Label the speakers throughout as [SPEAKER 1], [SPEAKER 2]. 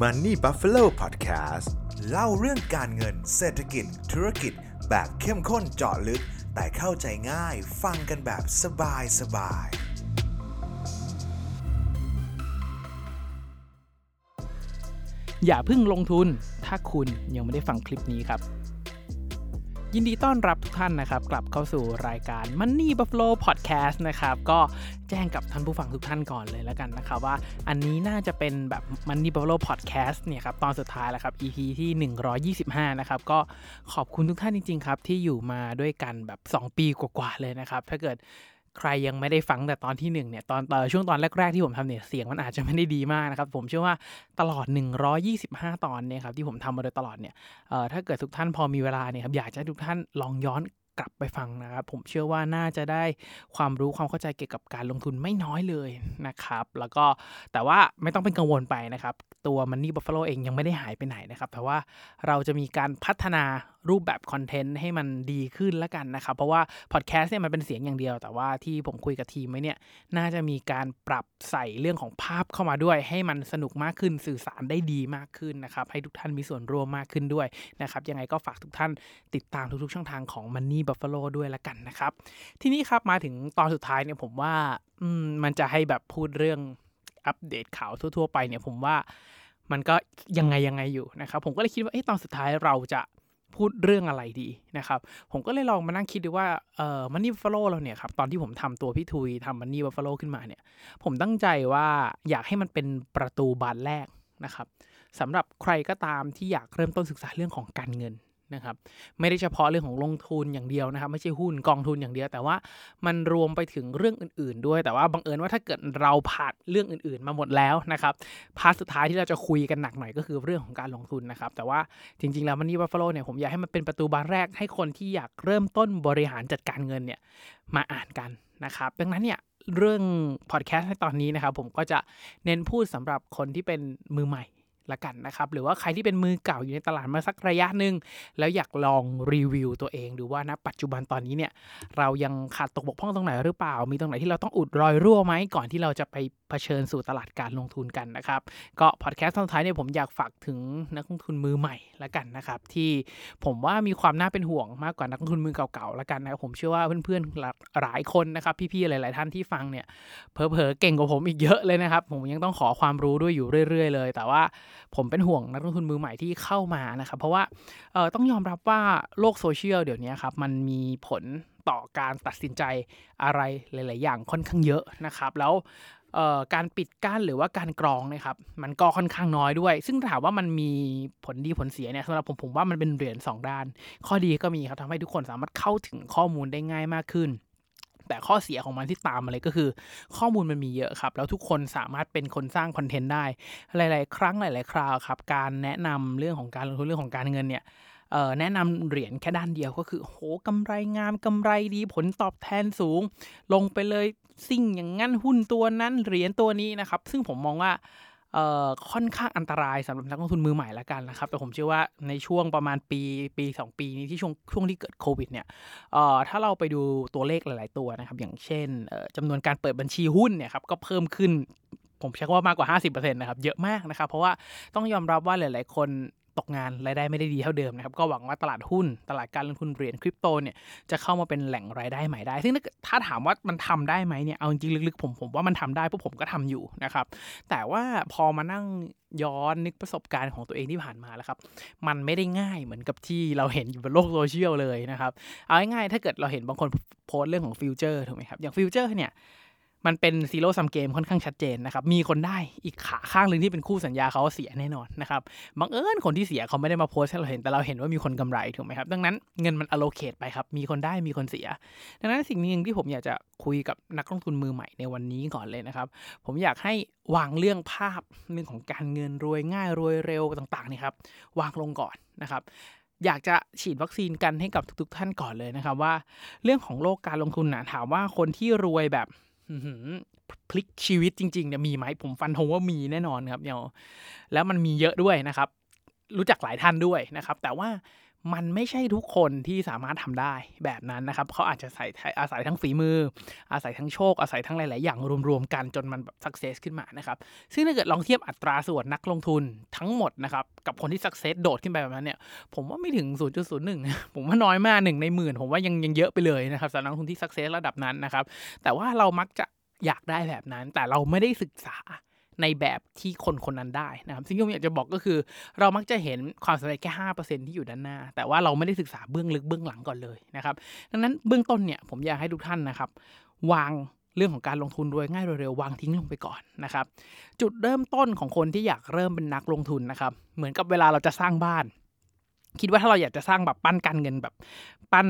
[SPEAKER 1] Money Buffalo Podcast เล่าเรื่องการเงินเศรษฐกิจ ธุรกิจ แบบเข้มข้นเจาะลึก แต่เข้าใจง่ายฟังกันแบบสบายสบาย
[SPEAKER 2] อย่าเพิ่งลงทุน ถ้าคุณยังไม่ได้ฟังคลิปนี้ครับ ยินดีต้อนรับทุกท่านนะครับ กลับเข้าสู่รายการ Money Buffalo Podcast นะครับ ก็แจ้งกับท่านผู้ฟังทุกท่านก่อนเลยแล้วกันนะครับว่าอันนี้น่าจะเป็นแบบ Money Buffalo Podcast เนี่ยครับ ตอนสุดท้ายแล้วครับ EP ที่ 125 นะครับ ก็ขอบคุณทุกท่านจริง ๆ ครับ ที่อยู่มาด้วยกันแบบ 2 ปีกว่าๆเลยนะครับ ถ้าเกิด ใครยังไม่ได้ฟังแต่ตอนที่1เนี่ยตอนช่วงตอนแรก ๆ ที่ผมทำเนี่ยเสียงมันอาจจะไม่ได้ดีมากนะครับ ผมเชื่อว่าตลอด 125 ตอนเนี่ยครับที่ผมทำมาโดยตลอดเนี่ยถ้าเกิดทุกท่านพอมีเวลาเนี่ยครับอยากจะทุกท่านลองย้อน กลับไปฟังนะครับ ผมเชื่อว่าน่าจะได้ความรู้ความเข้าใจเกี่ยวกับการลงทุนไม่น้อยเลยนะครับ แล้วก็แต่ว่าไม่ต้องเป็นกังวลไปนะครับ ตัว Money Buffalo เองยังไม่ได้หายไปไหนนะครับ แต่ว่าเราจะมีการพัฒนารูปแบบคอนเทนต์ให้มันดีขึ้นแล้วกันนะครับ เพราะว่าพอดแคสต์เนี่ยมันเป็นเสียงอย่างเดียว แต่ว่าที่ผมคุยกับทีมไว้เนี่ย น่าจะมีการปรับใส่เรื่องของภาพเข้ามาด้วย ให้มันสนุกมากขึ้นสื่อสารได้ดีมากขึ้นนะครับ ให้ทุกท่านมีส่วนร่วมมากขึ้นด้วยนะครับ ยังไงก็ฝากทุกท่านติดตามทุกๆช่องทางของ Money Buffalo ด้วยละกันนะครับ ทีนี้ครับมาถึงตอนสุดท้ายเนี่ยผมว่าอืมมันจะให้แบบพูดเรื่องอัปเดตข่าวทั่ว ๆ ไปเนี่ยผมว่ามันก็ยังไงยังไงอยู่นะครับ ผมก็เลยคิดว่าเอ๊ะตอนสุดท้ายเราจะพูดเรื่องอะไรดีนะครับ ผมก็เลยลองมานั่งคิดดูว่าเอ่อมันนี่บัฟฟาโลเราเนี่ยครับตอนที่ผมทำตัวพี่ทุยทำมันนี่บัฟฟาโลขึ้นมาเนี่ย ผมตั้งใจว่าอยากให้มันเป็นประตูบานแรกนะครับสำหรับใครก็ตามที่อยากเริ่มต้นศึกษาเรื่องของการเงิน นะครับไม่ได้เฉพาะเรื่องของลงทุนอย่างเดียวนะครับไม่ใช่หุ้นกองทุนอย่างเดียว แต่ว่ามันรวมไปถึงเรื่องอื่น ๆ ด้วย แต่ว่าบังเอิญว่าถ้าเกิดเราผ่านเรื่องอื่น ๆ มาหมดแล้วนะครับ part สุดท้ายที่เราจะคุยกันหนักหน่อยก็คือเรื่องของการลงทุนนะครับแต่ว่าจริง ๆ แล้ว Money Buffalo เนี่ยผมอยากให้มันเป็นประตูบานแรกให้คนที่อยากเริ่มต้นบริหารจัดการเงินเนี่ยมาอ่านกันนะครับดังนั้นเนี่ยเรื่องพอดแคสต์ในตอนนี้นะครับผมก็จะเน้นพูดสำหรับคนที่เป็นมือใหม่ ละกันนะครับ หรือว่าใครที่เป็นมือเก่าอยู่ในตลาดมาสักระยะหนึ่งแล้วอยากลองรีวิวตัวเองดูว่าณปัจจุบันตอนนี้เนี่ยเรายังขาดตกบกพร่องตรงไหนหรือเปล่า มีตรงไหนที่เราต้องอุดรอยรั่วไหมก่อนที่เราจะไปเผชิญสู่ตลาดการลงทุนกันนะครับก็พอดแคสต์ตอนท้ายเนี่ยผมอยากฝากถึงนักลงทุนมือใหม่ละกันนะครับ ที่ผมว่ามีความน่าเป็นห่วงมากกว่านักลงทุนมือเก่าๆละกันนะครับผมเชื่อว่าเพื่อนๆหลายคนนะครับ พี่ๆหลาย ๆ ท่านที่ฟังเนี่ยเผลอเก่งกว่าผมอีกเยอะเลยนะครับ ผมยังต้องขอความรู้ด้วยอยู่เรื่อย ๆ เลย แต่ว่าผมเป็นห่วงนักลงทุนมือใหม่ที่เข้ามานะครับ เพราะว่าต้องยอมรับว่าโลกโซเชียลเดี๋ยวนี้ครับ มันมีผลต่อการตัดสินใจอะไรหลาย ๆ อย่างค่อนข้างเยอะนะครับ แล้วการปิดกั้นหรือว่าการกรองนะครับ มันก็ค่อนข้างน้อยด้วย ซึ่งถามว่ามันมีผลดีผลเสียเนี่ยสำหรับผมผมว่ามันเป็นเหรียญสองด้าน ข้อดีก็มีครับทำให้ทุกคนสามารถเข้าถึงข้อมูลได้ง่ายมากขึ้น แต่ข้อเสียของมันที่ตามมาเลยก็คือ ข้อมูลมันมีเยอะครับ แล้วทุกคนสามารถเป็นคนสร้างคอนเทนต์ได้ หลาย ๆ ครั้งหลาย ๆ คราวครับ การแนะนำเรื่องของการลงทุนเรื่องของการเงินเนี่ยแนะนำเหรียญแค่ด้านเดียวก็คือโหกำไรงามกำไรดีผลตอบแทนสูง ลงไปเลยซิ่งอย่างงั้นหุ้นตัวนั้นเหรียญตัวนี้นะครับ ซึ่งผมมองว่า เอ่อค่อนข้างอันตรายสำหรับนักลงทุนมือใหม่ละกันนะครับ แต่ผมเชื่อว่าในช่วงประมาณปีปี 2 ปีนี้ที่ช่วงช่วงที่เกิดโควิดเนี่ยเอ่อถ้าเราไปดูตัวเลขหลาย ๆ ตัวนะครับ อย่างเช่นเอ่อจำนวนการเปิดบัญชีหุ้นเนี่ยครับก็เพิ่มขึ้นผมใช้คำว่ามากกว่า 50%นะครับ เยอะมากนะครับ เพราะว่าต้องยอมรับว่าหลาย ๆ คน ตกงานรายได้ไม่ได้ดีเท่าเดิมนะครับก็หวังว่าตลาดหุ้นตลาดการลงทุนเหรียญคริปโตเนี่ยจะเข้ามาเป็นแหล่งรายได้ใหม่ได้ ซึ่งถ้าถามว่ามันทำได้ไหมเนี่ยเอาจริงลึกๆผมผมว่ามันทำได้เพราะผมก็ทำอยู่นะครับแต่ว่าพอมานั่งย้อนนึกประสบการณ์ของตัวเองที่ผ่านมาแล้วครับ มันไม่ได้ง่ายเหมือนกับที่เราเห็นอยู่บนโลกโซเชียลเลยนะครับ เอาง่ายๆถ้าเกิดเราเห็นบางคนโพสต์เรื่องของ future ถูกไหมครับ อย่าง future เนี่ย มันเป็น zero-sum game ค่อนข้างชัดเจนนะครับ มีคนได้อีกขาข้างหนึ่งที่เป็นคู่สัญญาเขาเสียแน่นอนนะครับบังเอิญคนที่เสียเขาไม่ได้มาโพสต์ให้เราเห็น แต่เราเห็นว่ามีคนกำไรถูกไหมครับ ดังนั้นเงินมัน allocate ไปครับ มีคนได้มีคนเสีย ดังนั้นสิ่งหนึ่งที่ผมอยากจะคุยกับนักลงทุนมือใหม่ในวันนี้ก่อนเลยนะครับ ผมอยากให้วางเรื่องภาพเรื่องของการเงินรวยง่ายรวยเร็วต่างๆนี่ครับ วางลงก่อนนะครับอยากจะฉีดวัคซีนกันให้กับทุก ๆ ท่านก่อนเลยนะครับว่า เรื่องของโลกการลงทุนนะถามว่าคนที่รวยแบบ พลิกชีวิตจริงๆเนี่ยมีไหมผมฟันธงว่ามีแน่นอนครับเนาะแล้วมันมีเยอะด้วยนะครับ รู้จักหลายท่านด้วยนะครับ แต่ว่า มันไม่ใช่ทุกคนที่สามารถทำได้แบบนั้นนะครับเขาอาจจะใส่อาศัยทั้งฝีมือ อาศัยทั้งโชค อาศัยทั้งหลาย ๆ อย่างรวม ๆ กันจนมันแบบสักเซสขึ้นมานะครับ ซึ่งถ้าเกิดลองเทียบอัตราส่วนนักลงทุนทั้งหมดนะครับ กับคนที่สักเซสโดดขึ้นไปแบบนั้นเนี่ย ผมว่าไม่ถึง 0.01 ผมว่าน้อยมากหนึ่งในหมื่น ผมว่ายังยังเยอะไปเลยนะครับสำหรับนักลงทุนที่สักเซสระดับนั้นนะครับ แต่ว่าเรามักจะอยากได้แบบนั้น แต่เราไม่ได้ศึกษา ในแบบที่คนคนนั้นได้นะครับสิ่งที่ผมอยากจะบอกก็คือ เรามักจะเห็นความสำเร็จแค่ห้าเปอร์เซ็นที่อยู่ด้านหน้า แต่ว่าเราไม่ได้ศึกษาเบื้องลึกเบื้องหลังก่อนเลยนะครับดังนั้นเบื้องต้นเนี่ยผมอยากให้ทุกท่านนะครับ วางเรื่องของการลงทุนโดยง่ายเร็วๆวางทิ้งลงไปก่อนนะครับ จุดเริ่มต้นของคนที่อยากเริ่มเป็นนักลงทุนนะครับ เหมือนกับเวลาเราจะสร้างบ้าน คิดว่าถ้าเราอยากจะสร้างแบบปั้นการเงินแบบปั้น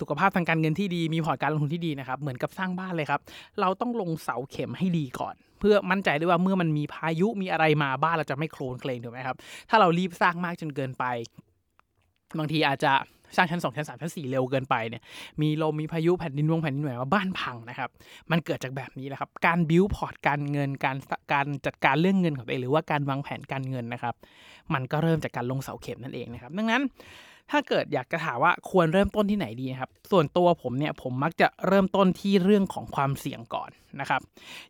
[SPEAKER 2] สุขภาพทางการเงินที่ดีมีพอร์ตการลงทุนที่ดีนะครับเหมือนกับสร้างบ้านเลยครับ เราต้องลงเสาเข็มให้ดีก่อน เพื่อมั่นใจด้วยว่าเมื่อมันมีพายุมีอะไรมาบ้านเราจะไม่โคลนเคลงถูกไหมครับถ้าเรารีบสร้างมากจนเกินไป บางทีอาจจะสร้างชั้นสองชั้นสามชั้นสี่เร็วเกินไปเนี่ยมีลมมีพายุแผ่นดินวงแผ่นดินไหวว่าบ้านพังนะครับ มันเกิดจากแบบนี้แหละครับ การบิวพอร์ตการเงินการการจัดการเรื่องเงินของตัวเองหรือว่าการวางแผนการเงินนะครับ มันก็เริ่มจากการลงเสาเข็มนั่นเองนะครับ ดังนั้น ถ้าเกิดอยากจะถามว่าควรเริ่มต้นที่ไหนดีครับ ส่วนตัวผมเนี่ยผมมักจะเริ่มต้นที่เรื่องของความเสี่ยงก่อนนะครับ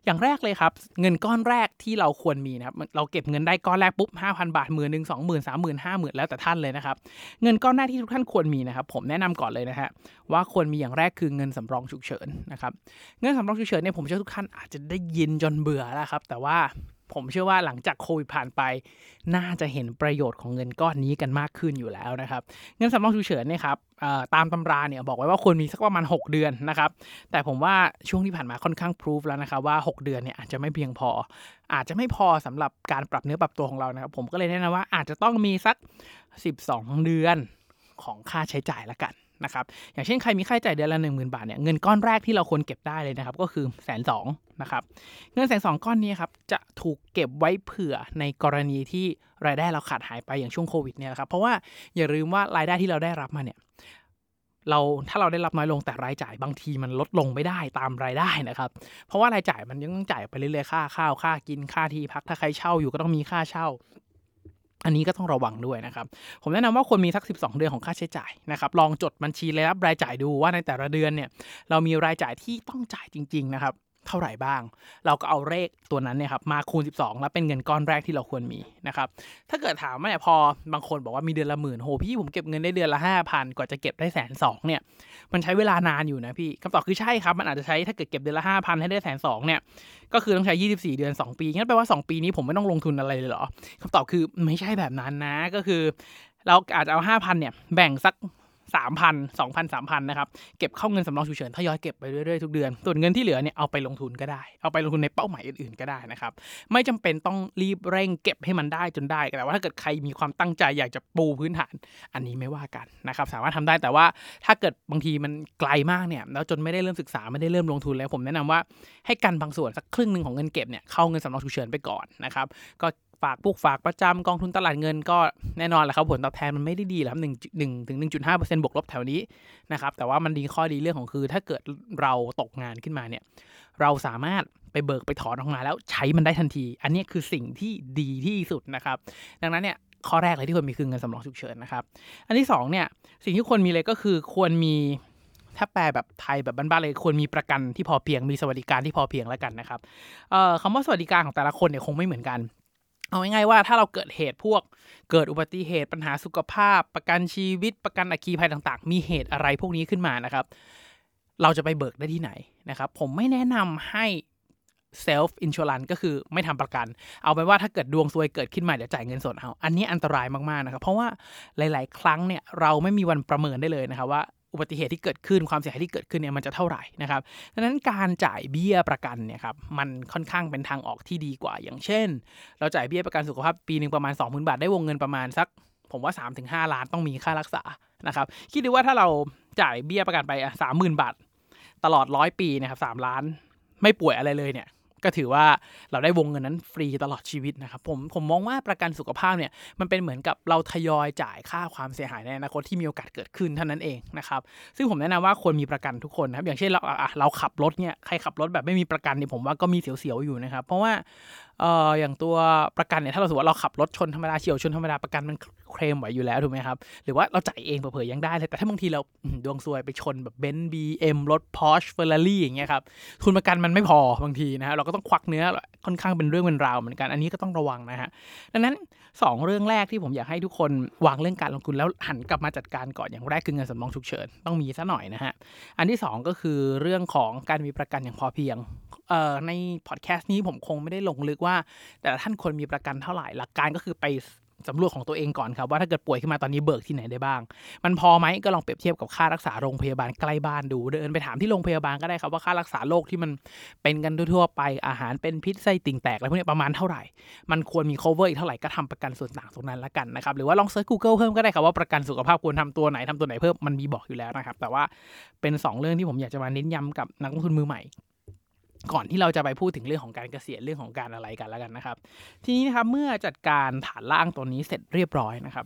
[SPEAKER 2] อย่างแรกเลยครับ เงินก้อนแรกที่เราควรมีนะครับ เราเก็บเงินได้ก้อนแรกปุ๊บห้าพันบาทหมื่นหนึ่งสองหมื่นสามหมื่นห้าหมื่นแล้วแต่ท่านเลยนะครับ เงินก้อนแรกที่ทุกท่านควรมีนะครับ ผมแนะนำก่อนเลยนะฮะว่าควรมีอย่างแรกคือเงินสำรองฉุกเฉินนะครับ เงินสำรองฉุกเฉินเนี่ยผมเชื่อทุกท่านอาจจะได้ยินจนเบื่อแล้วครับ แต่ว่า ผมเชื่อว่าหลังจากโควิดผ่านไป น่าจะเห็นประโยชน์ของเงินก้อนนี้กันมากขึ้นอยู่แล้วนะครับเงินสำรองฉุกเฉินเนี่ยครับตามตำราเนี่ยบอกไว้ว่าควรมีสักประมาณ 6 เดือนนะครับแต่ผมว่าช่วงที่ผ่านมาค่อนข้างพิสูจแล้วนะครับว่า 6 เดือนเนี่ยอาจจะไม่เพียงพอ อาจจะไม่พอสำหรับการปรับเนื้อปรับตัวของเรานะครับผมก็เลยแนะนำว่าอาจจะต้องมีสัก 12 เดือนของค่าใช้จ่ายละกันนะครับอย่างเช่นใครมีค่าใช้จ่ายเดือนละหนึ่งหมื่นบาทเนี่ยเงินก้อนแรกที่เราควรเก็บได้เลยนะครับก็คือแสนสอง นะครับเงินแสนสองก้อนนี้ครับจะถูกเก็บไว้เผื่อในกรณีที่รายได้เราขาดหายไปอย่างช่วงโควิดเนี่ยครับเพราะว่าอย่าลืมว่ารายได้ที่เราได้รับมาเนี่ยเราถ้าเราได้รับน้อยลงแต่รายจ่ายบางทีมันลดลงไม่ได้ตามรายได้นะครับ เพราะว่ารายจ่ายมันยังต้องจ่ายไปเรื่อยๆค่าข้าวค่ากินค่าที่พักถ้าใครเช่าอยู่ก็ต้องมีค่าเช่า อันนี้ก็ต้องระวังด้วยนะครับ ผมแนะนำว่าควรมีสัก 12 เดือนของค่าใช้จ่ายนะครับลองจดบัญชีรายรับรายจ่ายดูว่าในแต่ละเดือนเนี่ยเรามีรายจ่ายที่ต้องจ่ายจริง ๆ นะครับ เท่าไหร่บ้าง เราก็เอาเลขตัวนั้นเนี่ยครับมาคูณ 12 แล้วเป็นเงินก้อนแรกที่เราควรมีนะครับ ถ้าเกิดถามว่าเนี่ยพอบางคนบอกว่ามีเดือนละหมื่นโหพี่ผมเก็บเงินได้เดือนละห้าพันกว่าจะเก็บได้แสนสองเนี่ย มันใช้เวลานานอยู่นะพี่คำตอบคือใช่ครับ มันอาจจะใช้ถ้าเกิดเก็บเดือนละห้าพันให้ได้แสนสองเนี่ย ก็คือต้องใช้ 24 เดือน 2 ปี งั้นแปลว่า 2 ปีนี้ผมไม่ต้องลงทุนอะไรเลยเหรอคำตอบคือไม่ใช่แบบนั้นนะ ก็คือ เราอาจจะเอา 5,000เนี่ยแบ่งสัก สามพันสองพันสามพันนะครับ เก็บเข้าเงินสำรองฉุกเฉินทยอยเก็บไปเรื่อยๆทุกเดือน ส่วนเงินที่เหลือเนี่ยเอาไปลงทุนก็ได้ เอาไปลงทุนในเป้าหมายอื่นๆก็ได้นะครับ ไม่จำเป็นต้องรีบเร่งเก็บให้มันได้จนได้ แต่ว่าถ้าเกิดใครมีความตั้งใจอยากจะปูพื้นฐาน อันนี้ไม่ว่ากันนะครับ สามารถทำได้แต่ว่าถ้าเกิดบางทีมันไกลมากเนี่ยแล้วจนไม่ได้เริ่มศึกษาไม่ได้เริ่มลงทุนแล้วผมแนะนำว่าให้กันบางส่วนสักครึ่งหนึ่งของเงินเก็บเนี่ยเข้าเงินสำรองฉุกเฉินไปก่อนนะครับก็ ฝากพวกฝากประจำกองทุนตลาดเงินก็แน่นอนแหละครับผลตอบแทนมันไม่ได้ดีแล้วหนึ่งหนึ่งถึงหนึ่งจุดห้าเปอร์เซ็นต์บวกลบแถวนี้นะครับแต่ว่ามันดีข้อดีเรื่องของคือ ถ้าเกิดเราตกงานขึ้นมาเนี่ยเราสามารถไปเบิกไปถอนออกมาแล้วใช้มันได้ทันที อันนี้คือสิ่งที่ดีที่สุดนะครับ ดังนั้นเนี่ยข้อแรกเลยที่ควรมีคือเงินสำรองฉุกเฉินนะครับ อันที่2เนี่ยสิ่งที่ควรมีเลยก็คือควรมีถ้าแปลแบบไทยแบบบ้านๆเลยควรมีประกันที่พอเพียงมีสวัสดิการที่พอเพียงแล้วกันนะครับคำว่าสวัสดิการของแต่ละคนเนี่ยคงไม่เหมือนกัน เอาง่ายๆว่าถ้าเราเกิดเหตุพวก เกิดอุบัติเหตุปัญหาสุขภาพ ประกันชีวิต ประกันอัคคีภัยต่างๆ มีเหตุอะไรพวกนี้ขึ้นมานะครับ เราจะไปเบิกได้ที่ไหนนะครับ ผมไม่แนะนำให้เซลฟ์อินช r ลันก็คือไม่ทำประกัน เอาเป็นว่าถ้าเกิดดวงซวยเกิดขึ้นมาเดี๋ยวจ่ายเงินสดเอา อันนี้อันตรายมากๆนะครับ เพราะว่าหลาย ๆ ครั้งเนี่ยเราไม่มีวันประเมินได้เลยนะครับว่า อุบัติเหตุที่เกิดขึ้นความเสียหายที่เกิดขึ้นเนี่ยมันจะเท่าไหร่นะครับดังนั้นการจ่ายเบี้ยประกันเนี่ยครับมันค่อนข้างเป็นทางออกที่ดีกว่า อย่างเช่น เราจ่ายเบี้ยประกันสุขภาพปีหนึ่งประมาณ 20,000 บาทได้วงเงินประมาณสัก ผมว่า 3-5 ล้านต้องมีค่ารักษานะครับคิดดูว่าถ้าเราจ่ายเบี้ยประกันไปสามหมื่นบาทตลอดร้อยปีนะครับสามล้านไม่ป่วยอะไรเลยเนี่ย ก็ถือว่าเราได้วงเงินนั้นฟรีตลอดชีวิตนะครับผมผมมองว่าประกันสุขภาพเนี่ยมันเป็นเหมือนกับเราทยอยจ่ายค่าความเสียหายในอนาคตที่มีโอกาสเกิดขึ้นเท่านั้นเองนะครับซึ่งผมแนะนำว่าควรมีประกันทุกคนนะครับอย่างเช่นเราเราขับรถเนี่ยใครขับรถแบบไม่มีประกันเนี่ยผมว่าก็มีเสียวๆอยู่นะครับเพราะว่า เอ่ออย่างตัวประกันเนี่ยถ้าเราสมมติว่าเราขับรถชนธรรมดาเฉี่ยวชนธรรมดาประกันมันเคลมไหวอยู่แล้วถูกไหมครับหรือว่าเราจ่ายเองเผื่อยังได้เลยแต่ถ้าบางทีเราดวงซวยไปชนแบบเบนซ์บีเอ็มรถพอร์ชเฟอร์รารี่อย่างเงี้ยครับทุนประกันมันไม่พอบางทีนะฮะเราก็ต้องควักเนื้อค่อนข้างเป็นเรื่องเป็นราวเหมือนกัน อันนี้ก็ต้องระวังนะฮะดังนั้น 2 เรื่องแรกที่ผมอยากให้ทุกคนวางเรื่องการลงทุนแล้วหันกลับมาจัดการก่อนอย่างแรกคือเงินสำรองฉุกเฉินต้องมีซะหน่อยนะฮะอันที่ 2 ก็คือเรื่องของการมีประกันอย่างพอเพียงในพอดแคสต์นี้ผมคงไม่ได้ลงลึกว่า แต่ท่านควรมีประกันเท่าไหร่หลักการก็คือไป สำรวจของตัวเองก่อนครับว่าถ้าเกิดป่วยขึ้นมาตอนนี้เบิกที่ไหนได้บ้าง มันพอไหมก็ลองเปรียบเทียบกับค่ารักษาโรงพยาบาลใกล้บ้านดู เดินไปถามที่โรงพยาบาลก็ได้ครับว่าค่ารักษาโรคที่มันเป็นกันทั่วไปอาหารเป็นพิษไส้ติ่งแตกอะไรพวกนี้ประมาณเท่าไหร่ มันควรมี cover อีกเท่าไหร่ก็ทำประกันส่วนต่างตรงนั้นละกันนะครับหรือว่าลองเซิร์ช Google เพิ่มก็ได้ครับว่าประกันสุขภาพควรทำตัวไหนทำตัวไหนเพิ่มมันมีบอกอยู่แล้วนะครับแต่ว่าเป็น 2 เรื่องที่ผมอยากจะมาเน้นย้ำกับนักลงทุนมือใหม่ ก่อนที่เราจะไปพูดถึงเรื่องของการเกษียณเรื่องของการอะไรกันแล้วกันนะครับ ทีนี้นะครับเมื่อจัดการฐานล่างตัวนี้เสร็จเรียบร้อยนะครับ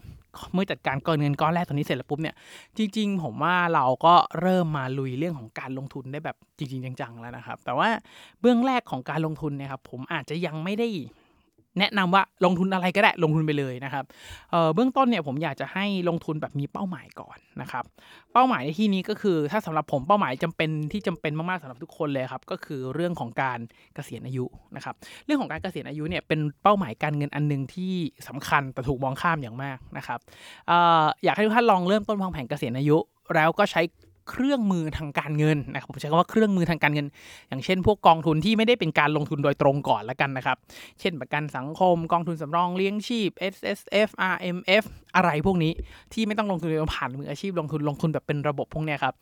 [SPEAKER 2] เมื่อจัดการก้อนเงินก้อนแรกตัวนี้เสร็จแล้วปุ๊บเนี่ยจริง ๆ ผมว่าเราก็เริ่มมาลุยเรื่องของการลงทุนได้แบบจริง ๆ จังๆแล้วนะครับ แต่ว่าเบื้องแรกของการลงทุนเนี่ยครับผมอาจจะยังไม่ได้ แนะนำว่าลงทุนอะไรก็ได้ลงทุนไปเลยนะครับเเบื้องต้นเนี่ยผมอยากจะให้ลงทุนแบบมีเป้าหมายก่อนนะครับเป้าหมายในที่นี้ก็คือถ้าสำหรับผมเป้าหมายจำเป็นที่จำเป็นมากๆสำหรับทุกคนเลยครับก็คือเรื่องของการเกษียณอายุนะครับเรื่องของการเกษียณอายุเนี่ยเป็นเป้าหมายการเงินอันหนึ่งที่สำคัญแต่ถูกมองข้ามอย่างมากนะครับออยากให้ทุกท่านลองเริ่มต้นวางแผนเกษียณอายุ แล้วก็ใช้ เครื่องมือทางการเงินนะครับผมใช้คำว่าเครื่องมือทางการเงิน อย่างเช่น พวกกองทุนที่ไม่ได้เป็นการลงทุนโดยตรงก่อนล้วกันนะครับ เช่นประกันสังคมกองทุนสำรองเลี้ยงชีพ S S F R M F อะไรพวกนี้ที่ไม่ต้องลงทุนโดยผ่านมืออาชีพลงทุนลงทุนแบบเป็นระบบพวกนี้ครับ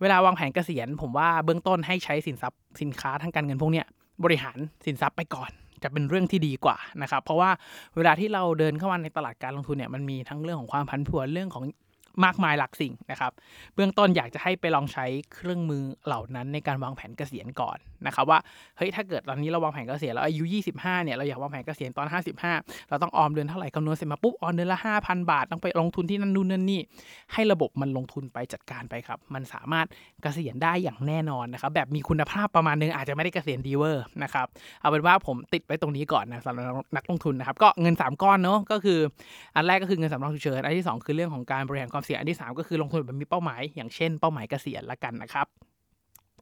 [SPEAKER 2] เวลาวางแผนเกษียณ ผมว่าเบื้องต้นให้ใช้สินทรัพย์สินค้าทางการเงินพวกนี้บริหารสินทรัพย์ไปก่อนจะเป็นเรื่องที่ดีกว่านะครับ เพราะว่าเวลาที่เราเดินเข้ามาในตลาดการลงทุนเนี่ยมันมีทั้งเรื่องของความผันผวนเรื่องของ มากมายหลักสิ่งนะครับ เบื้องต้นอยากจะให้ไปลองใช้เครื่องมือเหล่านั้นในการวางแผนเกษียณก่อนนะครับว่าเฮ้ยถ้าเกิดตอนนี้เราวางแผนเกษียณแล้วอายุ 25เนี่ยเราอยากวางแผนเกษียณตอน 55 เราต้องออมเดือนเท่าไหร่คำนวณเสร็จมาปุ๊บออมเดือนละ 5,000 บาทต้องไปลงทุนที่นั่นนู่นนั่นนี่ให้ระบบมันลงทุนไปจัดการไปครับ มันสามารถเกษียณได้อย่างแน่นอนนะครับแบบมีคุณภาพประมาณนึงอาจจะไม่ได้เกษียณดีเวอร์นะครับเอาเป็นว่าผมติดไว้ตรงนี้ก่อนนะสำหรับนักลงทุนนะครับก็เงิน 3 ก้อนเนาะก็คือ อันแรกก็คือเงินสำรองฉุกเฉินอันที่ 2 คือเรื่องของการบริหารความเสี่ยงอันที่ 3 ก็คือลงทุนแบบมีเป้าหมาย อย่างเช่นเป้าหมายเกษียณละกันนะครับ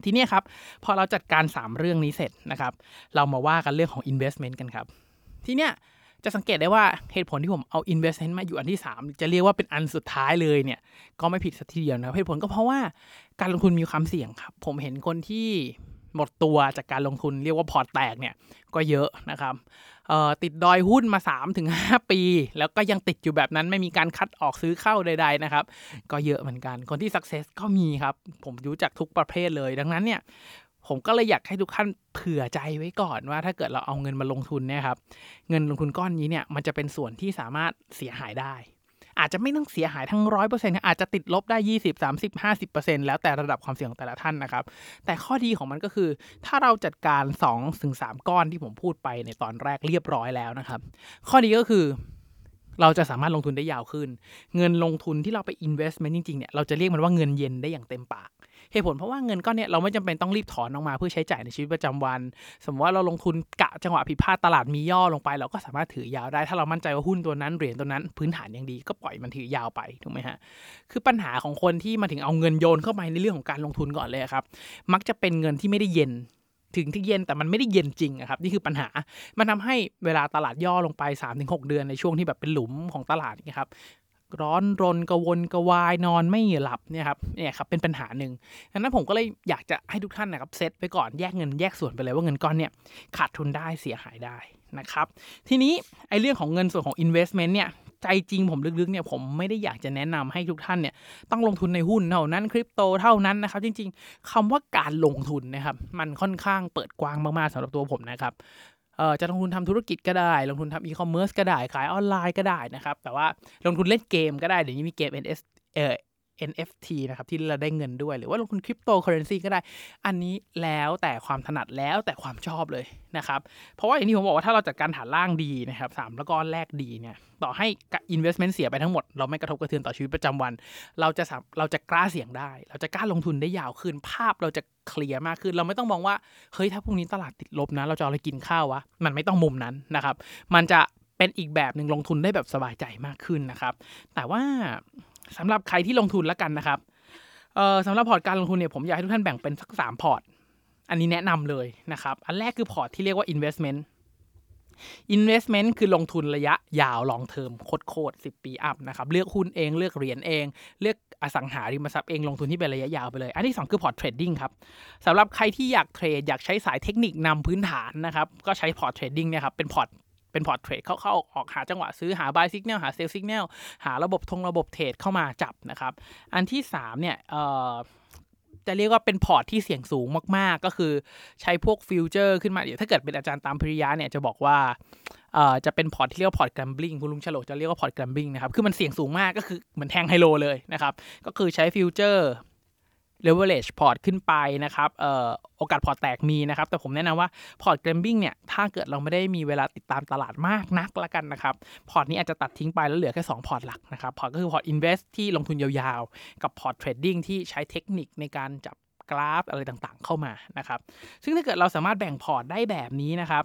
[SPEAKER 2] ทีนี้ครับพอเราจัดการ 3 เรื่องนี้เสร็จนะครับเรามาว่ากันเรื่องของ investment กันครับ ทีเนี้ยจะสังเกตได้ว่าเหตุผลที่ผมเอา investment มาอยู่อันที่ 3 จะเรียกว่าเป็นอันสุดท้ายเลยเนี่ยก็ไม่ผิดสักทีเดียวนะเหตุผลก็เพราะว่าการลงทุนมีความเสี่ยงครับ ผมเห็นคนที่ หมดตัวจากการลงทุนเรียกว่าพอร์ตแตกเนี่ยก็เยอะนะครับติดดอยหุ้นมา 3-5 ปี แล้วก็ยังติดอยู่แบบนั้นไม่มีการคัดออกซื้อเข้าใด ๆ นะครับ ก็เยอะเหมือนกันคนที่สักเซสก็มีครับ ผมรู้จักทุกประเภทเลย ดังนั้นเนี่ยผมก็เลยอยากให้ทุกท่านเผื่อใจไว้ก่อนว่าถ้าเกิดเราเอาเงินมาลงทุนเนี่ยครับเงินลงทุนก้อนนี้เนี่ยมันจะเป็นส่วนที่สามารถเสียหายได้ อาจจะไม่ต้องเสียหายทั้งร้อยเปอร์เซ็นต์อาจจะติดลบได้ยี่สิบสามสิบห้าสิบเปอร์เซ็นต์แล้วแต่ระดับความเสี่ยงของแต่ละท่านนะครับ แต่ข้อดีของมันก็คือ ถ้าเราจัดการสองถึงสามก้อนที่ผมพูดไปในตอนแรกเรียบร้อยแล้วนะครับ ข้อดีก็คือเราจะสามารถลงทุนได้ยาวขึ้น เงินลงทุนที่เราไป investment จริงๆ เนี่ย เราจะเรียกมันว่าเงินเย็นได้อย่างเต็มปาก เหตุผลเพราะว่าเงินก้อนเนี้ยเราไม่จำเป็นต้องรีบถอนออกมาเพื่อใช้จ่ายในชีวิตประจำวัน สมมติว่าเราลงทุนกะจังหวะผิดพลาดตลาดมีย่อลงไป เราก็สามารถถือยาวได้ ถ้าเรามั่นใจว่าหุ้นตัวนั้นเหรียญตัวนั้นพื้นฐานยังดีก็ปล่อยมันถือยาวไปถูกไหมฮะคือปัญหาของคนที่มาถึงเอาเงินโยนเข้าไปในเรื่องของการลงทุนก่อนเลยครับมักจะเป็นเงินที่ไม่ได้เย็นถึงที่เย็นแต่มันไม่ได้เย็นจริงครับนี่คือปัญหา มันทาให้เวลาตลาดย่อลงไป 3-6 เดือนในช่วงที่แบบเป็นหลุมของตลาดนี่ครับ ร้อนรนกระวนกระวายนอนไม่หลับเนี่ยครับเนี่ยครับเป็นปัญหาหนึ่งดังนั้นผมก็เลยอยากจะให้ทุกท่านนะครับเซตไปก่อนแยกเงินแยกส่วนไปเลยว่าเงินก้อนเนี่ยขาดทุนได้เสียหายได้นะครับทีนี้ไอ้เรื่องของเงินส่วนของ investment เนี่ยใจจริงผมลึกๆเนี่ยผมไม่ได้อยากจะแนะนำให้ทุกท่านเนี่ยต้องลงทุนในหุ้นเท่านั้นคริปโตเท่านั้นนะครับจริงๆคำว่าการลงทุนนะครับมันค่อนข้างเปิดกว้างมากๆสำหรับตัวผมนะครับ จะลงทุนทำธุรกิจก็ได้ ลงทุนทำอีคอมเมิร์ซก็ได้ ขายออนไลน์ก็ได้นะครับ แต่ว่าลงทุนเล่นเกมก็ได้ เดี๋ยวนี้มีเกม NS เอ่อ NFT นะครับที่เราได้เงินด้วย หรือว่าลงทุนคริปโตเคอเรนซีก็ได้ อันนี้แล้วแต่ความถนัดแล้วแต่ความชอบเลยนะครับ เพราะว่าอย่างที่ผมบอกว่าถ้าเราจัดการฐานล่างดีนะครับสามแล้วก็แรกดีเนี่ยต่อให้ investment เสียไปทั้งหมด เราไม่กระทบกระเทือนต่อชีวิตประจำวัน เราจะเราจะกล้าเสี่ยงได้ เราจะกล้าลงทุนได้ยาวขึ้น ภาพเราจะเคลียร์มากขึ้น เราไม่ต้องมองว่าเฮ้ยถ้าพรุ่งนี้ตลาดติดลบนะเราจะเอาอะไรกินข้าววะมันไม่ต้องมุมนั้นนะครับ มันจะเป็นอีกแบบหนึ่งลงทุนได้แบบสบายใจมากขึ้นนะครับ แต่ว่า สำหรับใครที่ลงทุนแล้วกันนะครับเอ่อสำหรับพอร์ตการลงทุนเนี่ยผมอยากให้ทุกท่านแบ่งเป็นสักสามพอร์ต อันนี้แนะนำเลยนะครับ อันแรกคือพอร์ตที่เรียกว่า investment investment คือลงทุนระยะยาว long term โคตรโคตรสิบปี up นะครับ เลือกหุ้นเองเลือกเหรียญเอง เลือกอสังหาริมทรัพย์เองลงทุนที่เป็นระยะยาวไปเลย อันที่ 2 คือพอร์ต trading ครับสำหรับใครที่อยากเทรด อยากใช้สายเทคนิคนำพื้นฐานนะครับ ก็ใช้พอร์ต trading เนี่ยครับเป็นพอร์ต เป็นพอร์ตเทรดเข้าๆออกหาจังหวะซื้อหา buy signal หา sell signal หาระบบทงระบบเทรดเข้ามาจับนะครับ อันที่ 3 เนี่ยจะเรียกว่าเป็นพอร์ตที่เสี่ยงสูงมากๆ ก็คือใช้พวกฟิวเจอร์ขึ้นมา เดี๋ยวถ้าเกิดเป็นอาจารย์ตั๊มพิริยะเนี่ยจะบอกว่าจะเป็นพอร์ตที่เรียกว่าพอร์ต gambling คุณลุงโฉลกจะเรียกว่าพอร์ต gambling นะครับ คือมันเสี่ยงสูงมากก็คือเหมือนแทงไฮโลเลยนะครับ ก็คือใช้ฟิวเจอร์ leverage พอร์ตขึ้นไปนะครับออโอกาสพอร์ตแตกมีนะครับ แต่ผมแนะนำว่าพอร์ต gambling เนี่ยถ้าเกิดเราไม่ได้มีเวลาติดตามตลาดมากนักละกันนะครับพอร์ตนี้อาจจะตัดทิ้งไปแล้วเหลือแค่2พอร์ตหลักนะครับพอร์ตก็คือพอร์ต invest ที่ลงทุนยาวๆ กับพอร์ต trading ที่ใช้เทคนิคในการจับกราฟอะไรต่างๆ เข้ามานะครับซึ่งถ้าเกิดเราสามารถแบ่งพอร์ตได้แบบนี้นะครับ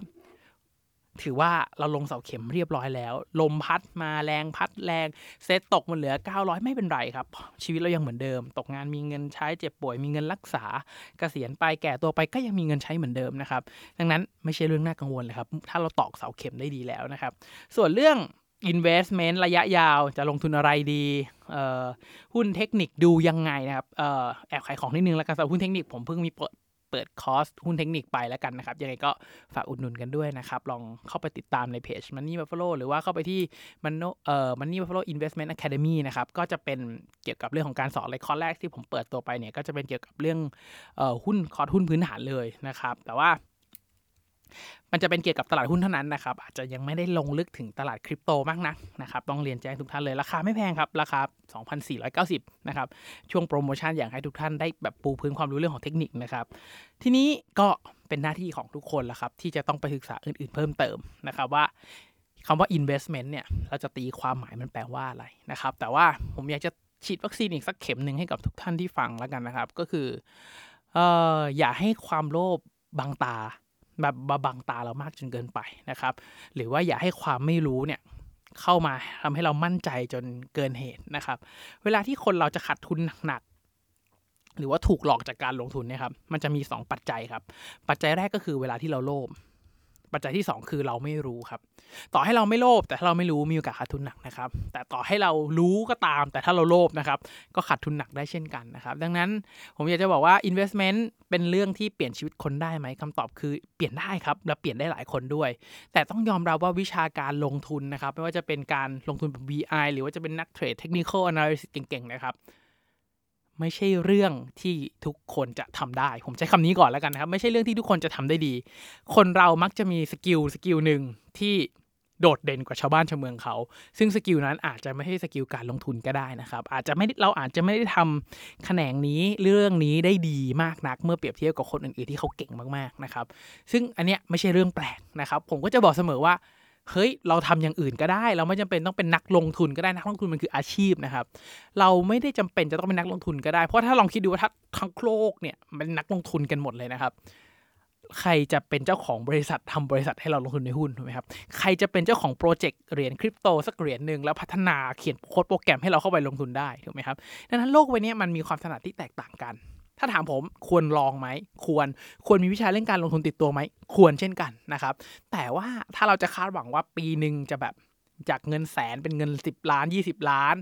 [SPEAKER 2] ถือว่าเราลงเสาเข็มเรียบร้อยแล้ว ลมพัดมาแรงพัดแรงเซตตกมันเหลือ 900 ไม่เป็นไรครับ ชีวิตเรายังเหมือนเดิม ตกงานมีเงินใช้เจ็บป่วยมีเงินรักษา เกษียณไปแก่ตัวไปก็ยังมีเงินใช้เหมือนเดิมนะครับ ดังนั้นไม่ใช่เรื่องน่ากังวลเลยครับ ถ้าเราตอกเสาเข็มได้ดีแล้วนะครับ ส่วนเรื่อง investment ระยะยาวจะลงทุนอะไรดีหุ้นเทคนิคดูยังไงนะครับแอบขายของนิดนึงแล้วกันสำหรับหุ้นเทคนิคผมเพิ่งมีเปิด เปิดคอร์สหุ้นเทคนิคไปแล้วกันนะครับ ยังไงก็ฝากอุดหนุนกันด้วยนะครับ ลองเข้าไปติดตามในเพจ Money Buffalo หรือว่าเข้าไปที่ Man เอ่อ Money Buffalo Investment Academy นะครับ ก็จะเป็นเกี่ยวกับเรื่องของการสอนเลยคอร์สแรกที่ผมเปิดตัวไปเนี่ยก็จะเป็นเกี่ยวกับเรื่องเอ่อหุ้นคอร์สหุ้นพื้นฐานเลยนะครับ แต่ว่า มันจะเป็นเกี่ยวกับตลาดหุ้นเท่านั้นนะครับ อาจจะยังไม่ได้ลงลึกถึงตลาดคริปโตมากนักนะครับ ต้องเรียนแจ้งทุกท่านเลย ราคาไม่แพงครับ ราคา 2,490 นะครับ ช่วงโปรโมชั่นอยากให้ทุกท่านได้แบบปูพื้นความรู้เรื่องของเทคนิคนะครับ ทีนี้ก็เป็นหน้าที่ของทุกคนละครับ ที่จะต้องไปศึกษาอื่นๆเพิ่มเติมนะครับว่าคำว่า investment เนี่ย เราจะตีความหมายมันแปลว่าอะไรนะครับ แต่ว่าผมอยากจะฉีดวัคซีนอีกสักเข็มหนึ่งให้กับทุกท่านที่ฟังแล้วกันนะครับ ก็คืออออย่าให้ความโลภบังตา แบบบังตาเรามากจนเกินไปนะครับ หรือว่าอย่าให้ความไม่รู้เนี่ยเข้ามาทำให้เรามั่นใจจนเกินเหตุนะครับ เวลาที่คนเราจะขาดทุนหนักหรือว่าถูกหลอกจากการลงทุนเนี่ยครับ มันจะมี 2 ปัจจัยครับ ปัจจัยแรกก็คือเวลาที่เราโลภ ปัจจัยที่ 2 คือเราไม่รู้ครับ ต่อให้เราไม่โลภแต่ถ้าเราไม่รู้มีโอกาสขาดทุนหนักนะครับ แต่ต่อให้เรารู้ก็ตาม แต่ถ้าเราโลภนะครับ ก็ขาดทุนหนักได้เช่นกันนะครับ ดังนั้นผมอยากจะบอกว่า investment เป็นเรื่องที่เปลี่ยนชีวิตคนได้ไหมคำตอบคือเปลี่ยนได้ครับ และเปลี่ยนได้หลายคนด้วย แต่ต้องยอมรับว่าวิชาการลงทุนนะครับ ไม่ว่าจะเป็นการลงทุนแบบ VI หรือว่าจะเป็นนักเทรด technical analysis เก่งๆนะครับ ไม่ใช่เรื่องที่ทุกคนจะทำได้ ผมใช้คำนี้ก่อนแล้วกันนะครับ ไม่ใช่เรื่องที่ทุกคนจะทำได้ดี คนเรามักจะมี skill skill หนึ่งที่โดดเด่นกว่าชาวบ้านชาวเมืองเขา ซึ่ง skill นั้นอาจจะไม่ใช่ skill การลงทุนก็ได้นะครับ อาจจะไม่เราอาจจะไม่ได้ทำแขนงนี้เรื่องนี้ได้ดีมากนัก เมื่อเปรียบเทียบกับคนอื่นๆที่เขาเก่งมากๆนะครับ ซึ่งอันเนี้ยไม่ใช่เรื่องแปลกนะครับ ผมก็จะบอกเสมอว่า เฮ้ยเราทำอย่างอื่นก็ได้ เราไม่จำเป็นต้องเป็นนักลงทุนก็ได้นักลงทุนมันคืออาชีพนะครับ เราไม่ได้จำเป็นจะต้องเป็นนักลงทุนก็ได้ เพราะถ้าลองคิดดูว่าถ้าทั้งโลกเนี่ยเป็นนักลงทุนกันหมดเลยนะครับ ใครจะเป็นเจ้าของบริษัททำบริษัทให้เราลงทุนในหุ้นถูกไหมครับใครจะเป็นเจ้าของโปรเจกต์เหรียญคริปโตสักเหรียญหนึ่งแล้วพัฒนาเขียนโค้ดโปรแกรมให้เราเข้าไปลงทุนได้ถูกไหมครับดังนั้นโลกใบนี้มันมีความถนัดที่แตกต่างกัน ถ้าถามผมควรลองไหมควรควรมีวิชาเรื่องการลงทุนติดตัวไหมควรเช่นกันนะครับ แต่ว่าถ้าเราจะคาดหวังว่าปีหนึ่งจะแบบจากเงินแสนเป็นเงิน 10 ล้าน 20 ล้าน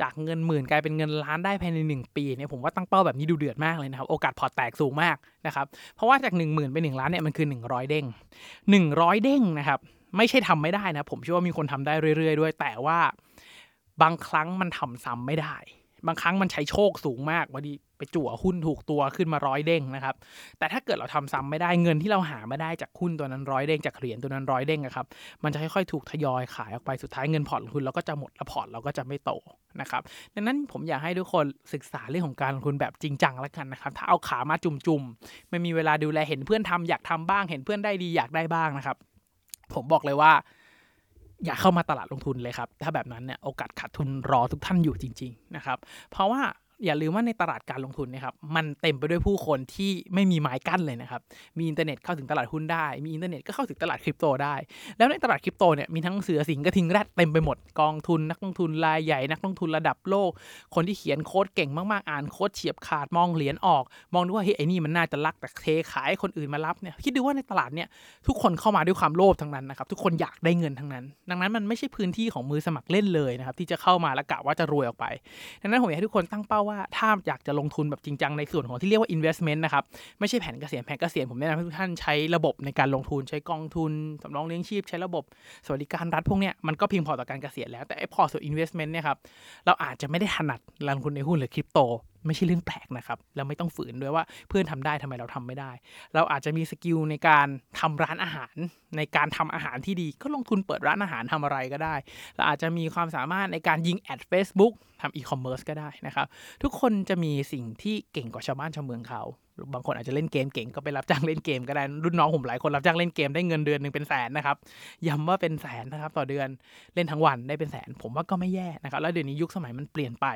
[SPEAKER 2] จากเงินหมื่นกลายเป็นเงินล้านได้ภายใน 1 ปีเนี่ยผมว่าตั้งเป้าแบบนี้ดูเดือดมากเลยนะครับ โอกาสพอแตกสูงมากนะครับ เพราะว่าจาก 1 0,000เป็น1ล้านเนี่ยมันคือ 100 เด้ง 100 เด้งนะครับ ไม่ใช่ทำไม่ได้นะ ผมเชื่อว่ามีคนทำได้เรื่อย ๆ ด้วย แต่ว่าบางครั้งมันทำซ้ำไม่ได้ บางครั้งมันใช้โชคสูงมากบางทีไปจั่วหุ้นถูกตัวขึ้นมาร้อยเด้งนะครับ แต่ถ้าเกิดเราทำซ้ำไม่ได้เงินที่เราหามาได้จากหุ้นตัวนั้นร้อยเด้งจากเหรียญตัวนั้นร้อยเด้งนะครับ มันจะค่อยๆถูกทยอยขายออกไปสุดท้ายเงินพอร์ตลงทุนเราก็จะหมดและพอร์ตเราก็จะไม่โตนะครับ ดังนั้นผมอยากให้ทุกคนศึกษาเรื่องของการลงทุนแบบจริงจังแล้วกันนะครับ ถ้าเอาขามาจุ่มๆไม่มีเวลาดูแลเห็นเพื่อนทำอยากทำบ้าง เห็นเพื่อนได้ดีอยากได้บ้างนะครับ ผมบอกเลยว่า อย่าเข้ามาตลาดลงทุนเลยครับ ถ้าแบบนั้นเนี่ยโอกาสขาดทุนรอทุกท่านอยู่จริง ๆ นะครับ เพราะว่า อย่าลืมว่าในตลาดการลงทุนนะครับ มันเต็มไปด้วยผู้คนที่ไม่มีไม้กั้นเลยนะครับ มีอินเทอร์เน็ตเข้าถึงตลาดหุ้นได้ มีอินเทอร์เน็ตก็เข้าถึงตลาดคริปโตได้ แล้วในตลาดคริปโตเนี่ย มีทั้งเสือสิงกระทิงแรดเต็มไปหมด กองทุนนักลงทุนรายใหญ่ นักลงทุนระดับโลก คนที่เขียนโค้ดเก่งมากๆ อ่านโค้ดเฉียบขาด มองเหรียญออก มองดูว่าเฮ้ยไอ้นี่มันน่าจะ rug แต่เทขายให้คนอื่นมารับเนี่ย คิดดูว่าในตลาดเนี่ยทุกคนเข้ามาด้วยความโลภทั้งนั้นนะครับ ทุกคนอยากได้เงินทั้งนั้น ดังนั้นมันไม่ใช่พื้นที่ของมือสมัครเล่นเลยนะครับที่จะเข้ามาแล้วกะว่าจะรวยออกไปดังนั้นผมอยากให้ทุกคนตั้งเป้าว่าถ้าอยากจะลงทุนแบบจริงจังในส่วนของที่เรียกว่า investment นะครับ ไม่ใช่แผนเกษียณแผนเกษียณผมแนะนำให้ทุกท่านใช้ระบบในการลงทุนใช้กองทุนสำรองเลี้ยงชีพ ใช้ระบบสวัสดิการรัฐพวกเนี้ยมันก็เพียงพอต่อการเกษียณแล้วแต่ไอ้พอร์ตส่วน investment เนี่ยครับเราอาจจะไม่ได้ถนัดลงทุนในหุ้นหรือคริปโต ไม่ใช่เรื่องแปลกนะครับแล้วไม่ต้องฝืนด้วยว่าเพื่อนทำได้ทำไมเราทำไม่ได้ เราอาจจะมี skill ในการทำร้านอาหาร ในการทำอาหารที่ดี ก็ลงทุนเปิดร้านอาหารทำอะไรก็ได้เราอาจจะมีความสามารถในการยิงแอด Facebook ทำอีคอมเมิร์ซก็ได้นะครับทุกคนจะมีสิ่งที่เก่งกว่าชาวบ้านชาวเมืองเขา บางคนอาจจะเล่นเกมเก่งก็ไปรับจ้างเล่นเกมก็ได้รุ่นน้องผมหลายคนรับจ้างเล่นเกมได้เงินเดือนหนึ่งเป็นแสนนะครับย้ำว่าเป็นแสนนะครับต่อเดือนเล่นทั้งวันได้เป็นแสน ผมว่าก็ไม่แย่นะครับแล้วเดี๋ยวนี้ยุคสมัยมันเปลี่ยนไป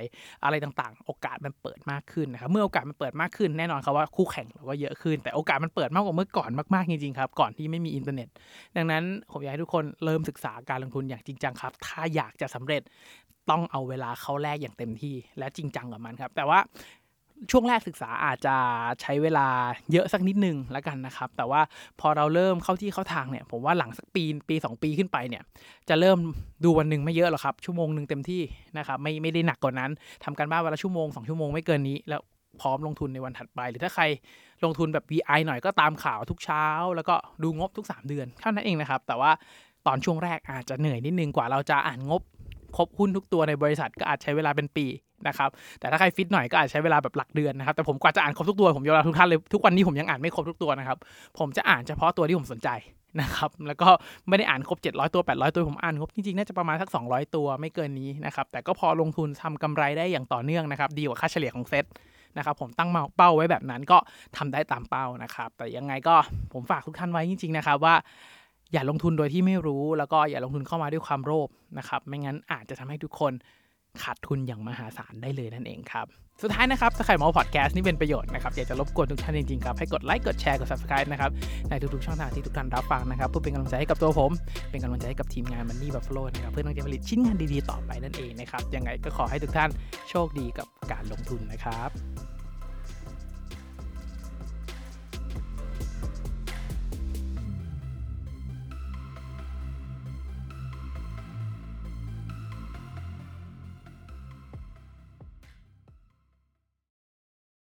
[SPEAKER 2] อะไรต่างๆ โอกาสมันเปิดมากขึ้นนะครับเมื่อโอกาสมันเปิดมากขึ้นแน่นอนครับว่าคู่แข่งเราก็เยอะขึ้น แต่โอกาสมันเปิดมากกว่าเมื่อก่อนมากๆจริงๆครับก่อนที่ไม่มีอินเทอร์เน็ต ดังนั้นผมอยากให้ทุกคนเริ่มศึกษาการลงทุนอย่างจริงจังครับ ถ้าอยากจะสำเร็จต้องเอาเวลาเข้าแรกอย่างเต็มที่และจริงจังกับมันครับ แต่ว่า ช่วงแรกศึกษาอาจจะใช้เวลาเยอะสักนิดนึงแล้วกันนะครับ แต่ว่าพอเราเริ่มเข้าที่เข้าทางเนี่ย ผมว่าหลังสักปีปี2ปีขึ้นไปเนี่ย จะเริ่มดูวันหนึ่งไม่เยอะหรอกครับ ชั่วโมงหนึ่งเต็มที่นะครับ ไม่ไม่ได้หนักกว่านั้นทำการบ้านวันละชั่วโมง2ชั่วโมงไม่เกินนี้แล้วพร้อมลงทุนในวันถัดไป หรือถ้าใครลงทุนแบบ VI หน่อยก็ตามข่าวทุกเช้า แล้วก็ดูงบทุก 3 เดือนเท่านั้นเองนะครับ แต่ว่าตอนช่วงแรกอาจจะเหนื่อยนิดนึงกว่าเราจะอ่านงบครบหุ้นทุกตัวในบริษัทก็อาจใช้เวลาเป็นปี นะครับแต่ถ้าใครฟิตหน่อยก็อาจใช้เวลาแบบหลักเดือนนะครับแต่ผมกว่าจะอ่านครบทุกตัวผมยอมรับทุกท่านเลยทุกวันนี้ผมยังอ่านไม่ครบทุกตัวนะครับผมจะอ่านเฉพาะตัวที่ผมสนใจนะครับแล้วก็ไม่ได้อ่านครบ 700 ตัว 800 ตัวผมอ่านครบจริงๆน่าจะประมาณสัก 200 ตัวไม่เกินนี้นะครับแต่ก็พอลงทุนทำกำไรได้อย่างต่อเนื่องนะครับดีกว่าค่าเฉลี่ยของเซตนะครับผมตั้งเป้าไว้แบบนั้นก็ทำได้ตามเป้านะครับแต่ยังไงก็ผมฝากทุกท่านไว้จริง ๆนะครับว่าอย่าลงทุนโดยที่ไม่รู้ แล้วก็อย่าลงทุนเข้ามาด้วยความโลภนะครับไม่งั้นอาจจะทำให้ทุกคน ขาดทุนอย่างมหาศาลได้เลยนั่นเองครับ สุดท้ายนะครับถ้าใครมองพอดแคสต์นี่เป็นประโยชน์นะครับอยากจะรบกวนทุกท่านจริงๆครับ ให้กดไลค์กดแชร์กด subscribe นะครับ ในทุกๆช่องทางที่ทุกท่านรับฟังนะครับเพื่อเป็นกำลังใจให้กับตัวผม เป็นกำลังใจให้กับทีมงานมันนี่บัฟฟาโลนะครับเพื่อต้องจะผลิตชิ้นงานดีๆต่อไปนั่นเองนะครับยังไงก็ขอให้ทุกท่านโชคดีกับการลงทุนนะครับ